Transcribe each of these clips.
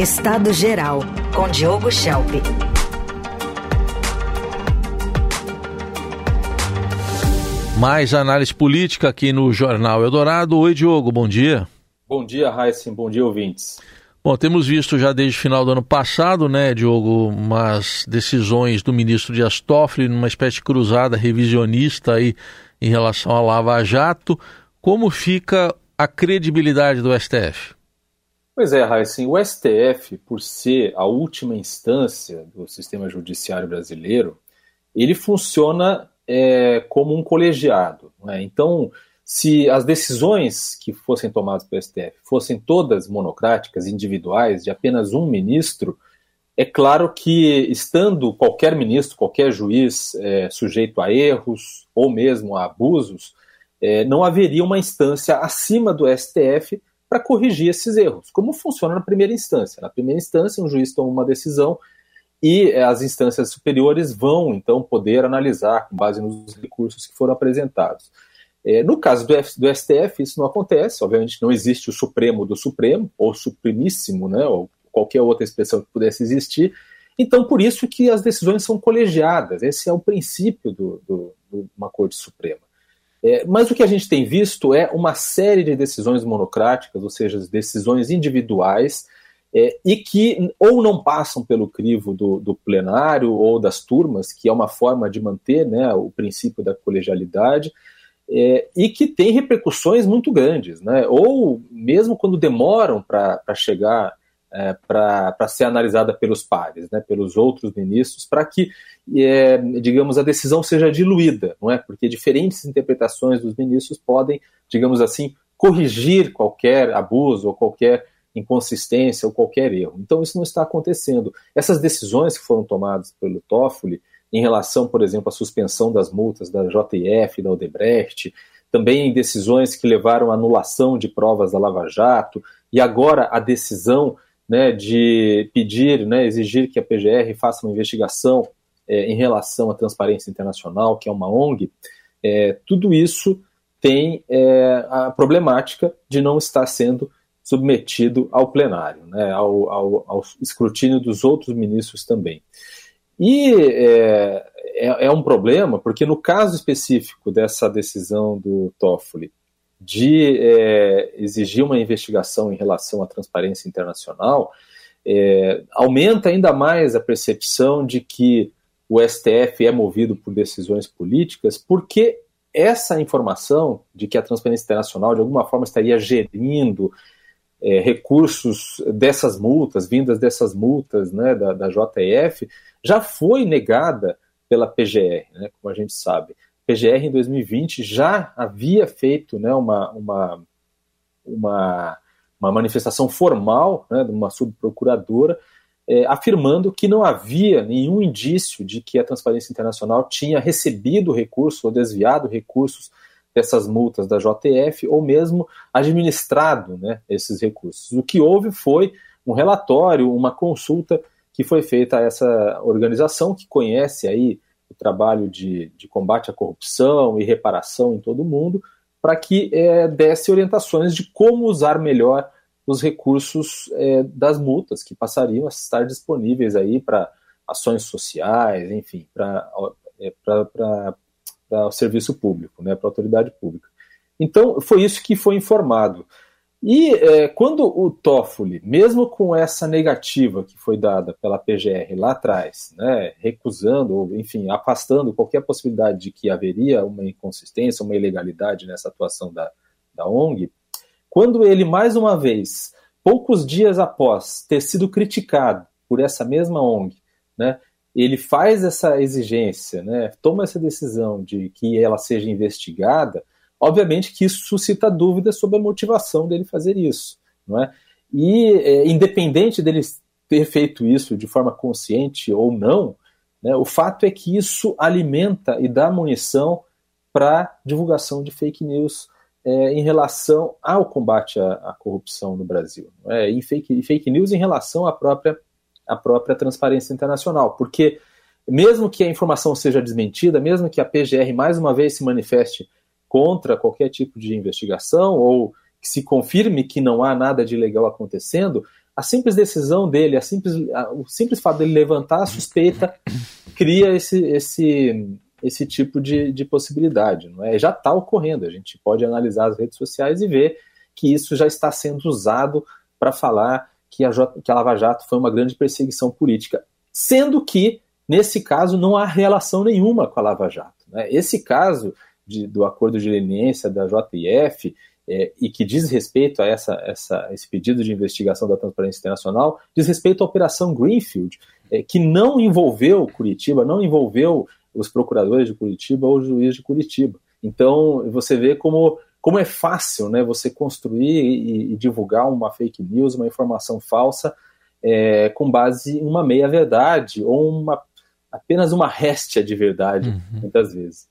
Estado Geral, com Diogo Schelp. Mais análise política aqui no Jornal Eldorado. Oi, Diogo, bom dia. Bom dia, Raíssa. Bom dia, ouvintes. Bom, temos visto já desde o final do ano passado, né, Diogo, umas decisões do ministro Dias Toffoli numa espécie de cruzada revisionista aí em relação à Lava Jato. Como fica a credibilidade do STF? Pois é, Raíssa, o STF, por ser a última instância do sistema judiciário brasileiro, ele funciona é, como um colegiado. Né? Então, se as decisões que fossem tomadas pelo STF fossem todas monocráticas, individuais, de apenas um ministro, é claro que, estando qualquer ministro, qualquer juiz é, sujeito a erros ou mesmo a abusos, é, não haveria uma instância acima do STF para corrigir esses erros, como funciona na primeira instância. Na primeira instância, um juiz toma uma decisão e é, as instâncias superiores vão, então, poder analisar com base nos recursos que foram apresentados. É, no caso do, F, do, STF, isso não acontece, obviamente não existe o Supremo do Supremo, ou Supremíssimo, né, ou qualquer outra expressão que pudesse existir, então por isso que as decisões são colegiadas, esse é o princípio de uma Corte Suprema. É, mas o que a gente tem visto é uma série de decisões monocráticas, ou seja, decisões individuais, é, e que ou não passam pelo crivo do, do, plenário ou das turmas, que é uma forma de manter né, o princípio da colegialidade, é, e que tem repercussões muito grandes, né? ou mesmo quando demoram para chegar é, para ser analisada pelos pares, né, pelos outros ministros, para que, é, digamos, a decisão seja diluída, não é? Porque diferentes interpretações dos ministros podem, digamos assim, corrigir qualquer abuso ou qualquer inconsistência ou qualquer erro. Então isso não está acontecendo. Essas decisões que foram tomadas pelo Toffoli em relação, por exemplo, à suspensão das multas da JF, da Odebrecht, também decisões que levaram à anulação de provas da Lava Jato, e agora a decisão né, de pedir, né, exigir que a PGR faça uma investigação é, em relação à Transparência Internacional, que é uma ONG, é, tudo isso tem é, a problemática de não estar sendo submetido ao plenário, né, ao, ao, ao escrutínio dos outros ministros também. E é, é, é, um problema, porque no caso específico dessa decisão do Toffoli de é, exigir uma investigação em relação à transparência internacional, é, aumenta ainda mais a percepção de que o STF é movido por decisões políticas, porque essa informação de que a transparência internacional de alguma forma estaria gerindo é, recursos dessas multas, vindas dessas multas né, da, da JF, já foi negada pela PGR, né, como a gente sabe. PGR em 2020 já havia feito né, uma, uma, uma, uma manifestação formal né, de uma subprocuradora é, afirmando que não havia nenhum indício de que a Transparência Internacional tinha recebido recursos ou desviado recursos dessas multas da JF ou mesmo administrado né, esses recursos. O que houve foi um relatório, uma consulta que foi feita a essa organização que conhece aí o trabalho de, de combate à corrupção e reparação em todo o mundo, para que é, desse orientações de como usar melhor os recursos é, das multas que passariam a estar disponíveis aí para ações sociais, enfim, para é, o serviço público, né, para a autoridade pública. Então, foi isso que foi informado. E é, quando o Toffoli, mesmo com essa negativa que foi dada pela PGR lá atrás, né, recusando, ou enfim, afastando qualquer possibilidade de que haveria uma inconsistência, uma ilegalidade nessa atuação da, da ONG, quando ele, mais uma vez, poucos dias após ter sido criticado por essa mesma ONG, né, ele faz essa exigência, né, toma essa decisão de que ela seja investigada, Obviamente que isso suscita dúvidas sobre a motivação dele fazer isso, não é? E é, independente dele ter feito isso de forma consciente ou não, né, o fato é que isso alimenta e dá munição para divulgação de fake news é, em relação ao combate à, à corrupção no Brasil. É, fake, fake news em relação à própria, à própria transparência internacional. Porque, mesmo que a informação seja desmentida, mesmo que a PGR mais uma vez se manifeste contra qualquer tipo de investigação ou que se confirme que não há nada de ilegal acontecendo, a simples decisão dele, a simples, a, o simples fato dele levantar a suspeita cria esse, esse, esse tipo de, de possibilidade. Não é? Já está ocorrendo, a gente pode analisar as redes sociais e ver que isso já está sendo usado para falar que a, que a Lava Jato foi uma grande perseguição política. Sendo que, nesse caso, não há relação nenhuma com a Lava Jato. Né? Esse caso de, do acordo de leniência da JIF é, e que diz respeito a essa, essa, esse pedido de investigação da Transparência Internacional, diz respeito à Operação Greenfield, é, que não envolveu Curitiba, não envolveu os procuradores de Curitiba ou o juiz de Curitiba. Então, você vê como, como é fácil né, você construir e, e divulgar uma fake news, uma informação falsa, é, com base em uma meia-verdade ou uma, apenas uma réstia de verdade, uhum. muitas vezes.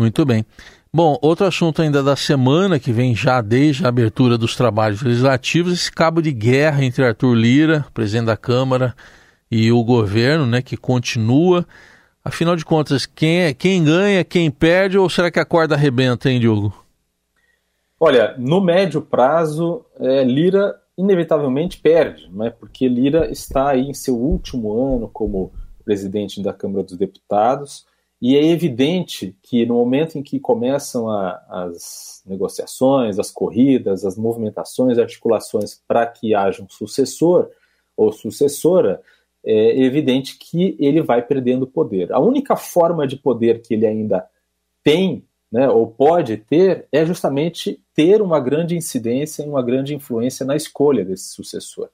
Muito bem. Bom, outro assunto ainda da semana, que vem já desde a abertura dos trabalhos legislativos, esse cabo de guerra entre Arthur Lira, presidente da Câmara, e o governo, né, que continua. Afinal de contas, quem, é, quem ganha, quem perde, ou será que a corda arrebenta, hein, Diogo? Olha, no médio prazo, é, Lira inevitavelmente perde, né, porque Lira está aí em seu último ano como presidente da Câmara dos Deputados, e é evidente que no momento em que começam a, as negociações, as corridas, as movimentações, articulações para que haja um sucessor ou sucessora, é evidente que ele vai perdendo poder. A única forma de poder que ele ainda tem, né, ou pode ter, é justamente ter uma grande incidência e uma grande influência na escolha desse sucessor.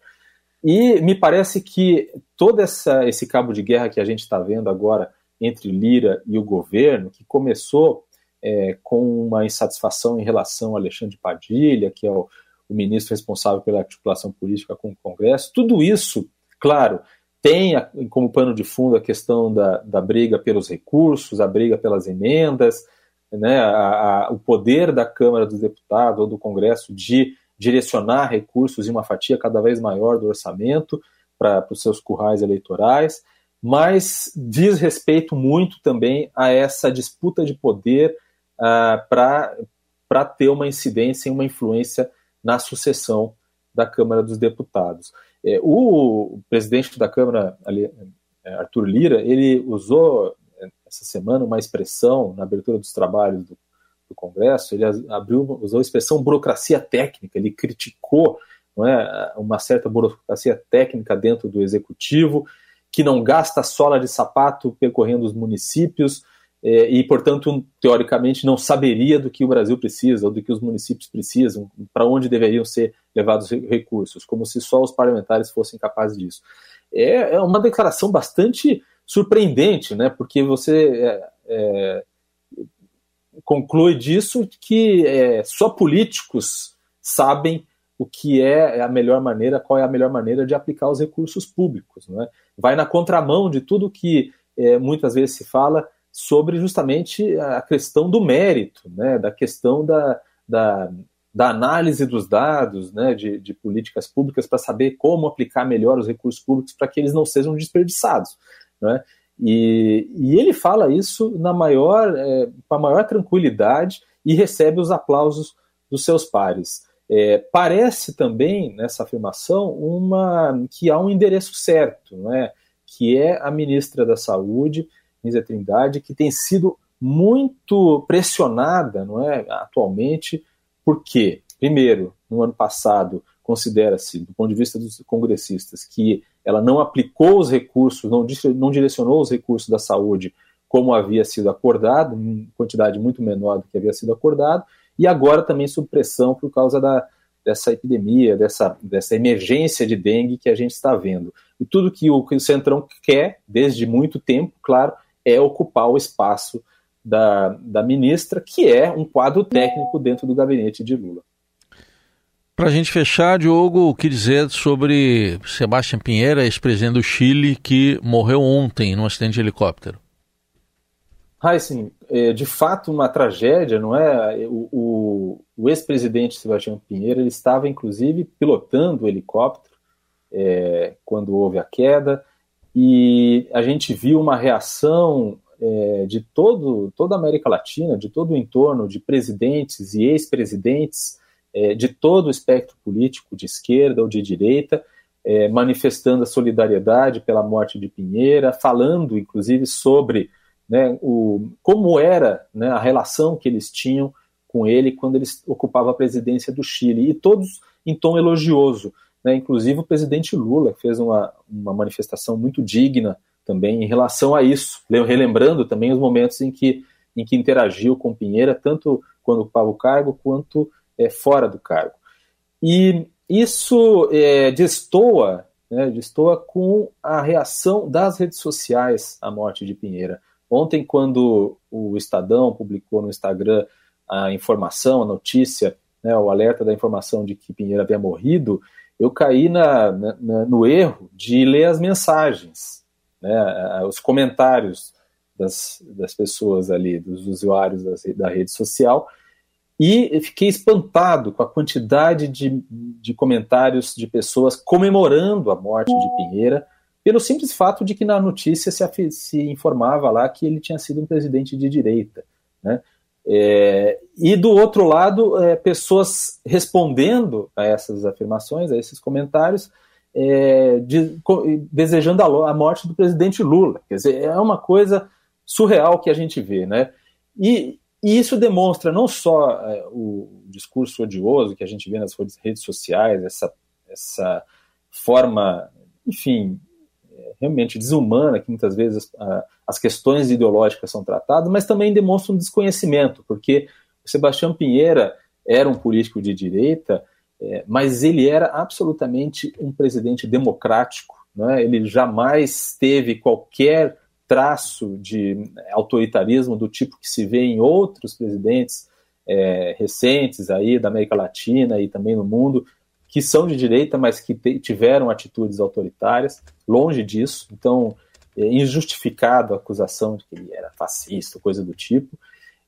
E me parece que todo essa, esse cabo de guerra que a gente está vendo agora entre Lira e o governo, que começou é, com uma insatisfação em relação a Alexandre Padilha, que é o, o ministro responsável pela articulação política com o Congresso. Tudo isso, claro, tem como pano de fundo a questão da, da briga pelos recursos, a briga pelas emendas, né, a, a, o poder da Câmara dos Deputados ou do Congresso de direcionar recursos em uma fatia cada vez maior do orçamento para os seus currais eleitorais mas diz respeito muito também a essa disputa de poder uh, para ter uma incidência e uma influência na sucessão da Câmara dos Deputados. É, o presidente da Câmara, ali, é, Arthur Lira, ele usou é, essa semana uma expressão na abertura dos trabalhos do, do Congresso, ele abriu, usou a expressão burocracia técnica, ele criticou é, uma certa burocracia técnica dentro do executivo, que não gasta sola de sapato percorrendo os municípios é, e, portanto, teoricamente não saberia do que o Brasil precisa ou do que os municípios precisam, para onde deveriam ser levados recursos, como se só os parlamentares fossem capazes disso. É, é uma declaração bastante surpreendente, né? Porque você é, é, conclui disso que é, só políticos sabem o que é a melhor maneira, qual é a melhor maneira de aplicar os recursos públicos. Não é? Vai na contramão de tudo que é, muitas vezes se fala sobre justamente a questão do mérito, né? da questão da, da, da análise dos dados né? de, de políticas públicas para saber como aplicar melhor os recursos públicos para que eles não sejam desperdiçados. Né? E, e ele fala isso na maior, é, com a maior tranquilidade e recebe os aplausos dos seus pares. É, parece também nessa afirmação uma que há um endereço certo, não é? que é a ministra da Saúde, Nízia Trindade, que tem sido muito pressionada não é, atualmente, porque, primeiro, no ano passado, considera-se, do ponto de vista dos congressistas, que ela não aplicou os recursos, não, não direcionou os recursos da saúde como havia sido acordado, em quantidade muito menor do que havia sido acordado, e agora também sob pressão por causa da, dessa epidemia, dessa, dessa emergência de dengue que a gente está vendo. E tudo que o, Centrão quer, desde muito tempo, claro, é ocupar o espaço da, da ministra, que é um quadro técnico dentro do gabinete de Lula. Para a gente fechar, Diogo, o que dizer sobre Sebastião Pinheira, ex-presidente do Chile, que morreu ontem num acidente de helicóptero? Heisen, é, de fato uma tragédia, não é? O, o, o ex-presidente Sebastião Pinheiro ele estava inclusive pilotando o helicóptero é, quando houve a queda e a gente viu uma reação é, de todo, toda a América Latina, de todo o entorno, de presidentes e ex-presidentes é, de todo o espectro político, de esquerda ou de direita, é, manifestando a solidariedade pela morte de Pinheira, falando, inclusive, sobre né, o, como era né, a relação que eles tinham com ele quando ele ocupava a presidência do Chile, e todos em tom elogioso. Né, inclusive o presidente Lula fez uma, uma manifestação muito digna também em relação a isso, relembrando também os momentos em que, em que interagiu com Pinheira, tanto quando ocupava o cargo quanto é, fora do cargo. E isso é, destoa, né, destoa com a reação das redes sociais à morte de Pinheira. Ontem, quando o Estadão publicou no Instagram a informação, a notícia, né, o alerta da informação de que Pinheiro havia morrido, eu caí na, na, no erro de ler as mensagens, né, os comentários das, das pessoas ali, dos usuários das, da rede social, e fiquei espantado com a quantidade de, de comentários de pessoas comemorando a morte de Pinheira, pelo simples fato de que na notícia se, se informava lá que ele tinha sido um presidente de direita. Né? É, e do outro lado, é, pessoas respondendo a essas afirmações, a esses comentários, é, de, desejando a, a, morte do presidente Lula. Quer dizer, é uma coisa surreal que a gente vê. Né? E, e isso demonstra não só é, o discurso odioso que a gente vê nas redes sociais, essa, essa forma, enfim, realmente desumana que muitas vezes as questões ideológicas são tratadas, mas também demonstra um desconhecimento, porque o Sebastião Pinheira era um político de direita, é, mas ele era absolutamente um presidente democrático, né? ele jamais teve qualquer traço de autoritarismo do tipo que se vê em outros presidentes é, recentes aí da América Latina e também no mundo, que são de direita, mas que tiveram atitudes autoritárias, longe disso, então é injustificado a acusação de que ele era fascista, coisa do tipo.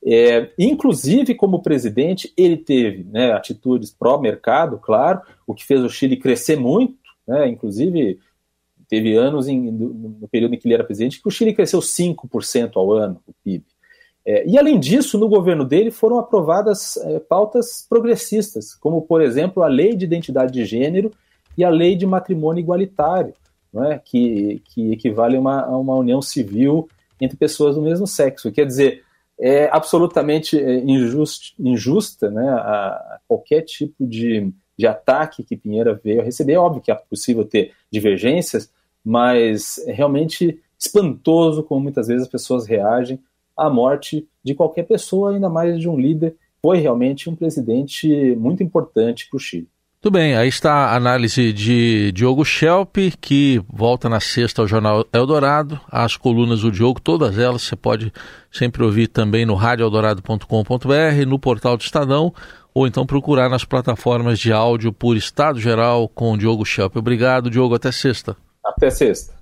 É, inclusive, como presidente, ele teve né, atitudes pró-mercado, claro, o que fez o Chile crescer muito, né, inclusive teve anos em, no, período em que ele era presidente que o Chile cresceu 5% ao ano, o PIB. É, e além disso, no governo dele foram aprovadas é, pautas progressistas, como, por exemplo, a lei de identidade de gênero e a lei de matrimônio igualitário, é? que, que equivale a uma, a uma união civil entre pessoas do mesmo sexo. Quer dizer, é absolutamente é, injust, injusta né, a qualquer tipo de, de ataque que Pinheira veio a receber. É óbvio que é possível ter divergências, mas é realmente espantoso como muitas vezes as pessoas reagem a morte de qualquer pessoa, ainda mais de um líder. Foi realmente um presidente muito importante para o Chile. Tudo bem, aí está a análise de Diogo Schelp, que volta na sexta ao Jornal Eldorado. As colunas do Diogo, todas elas você pode sempre ouvir também no radioeldorado.com.br, no portal do Estadão, ou então procurar nas plataformas de áudio por Estado Geral com Diogo Schelp. Obrigado, Diogo. Até sexta. Até sexta.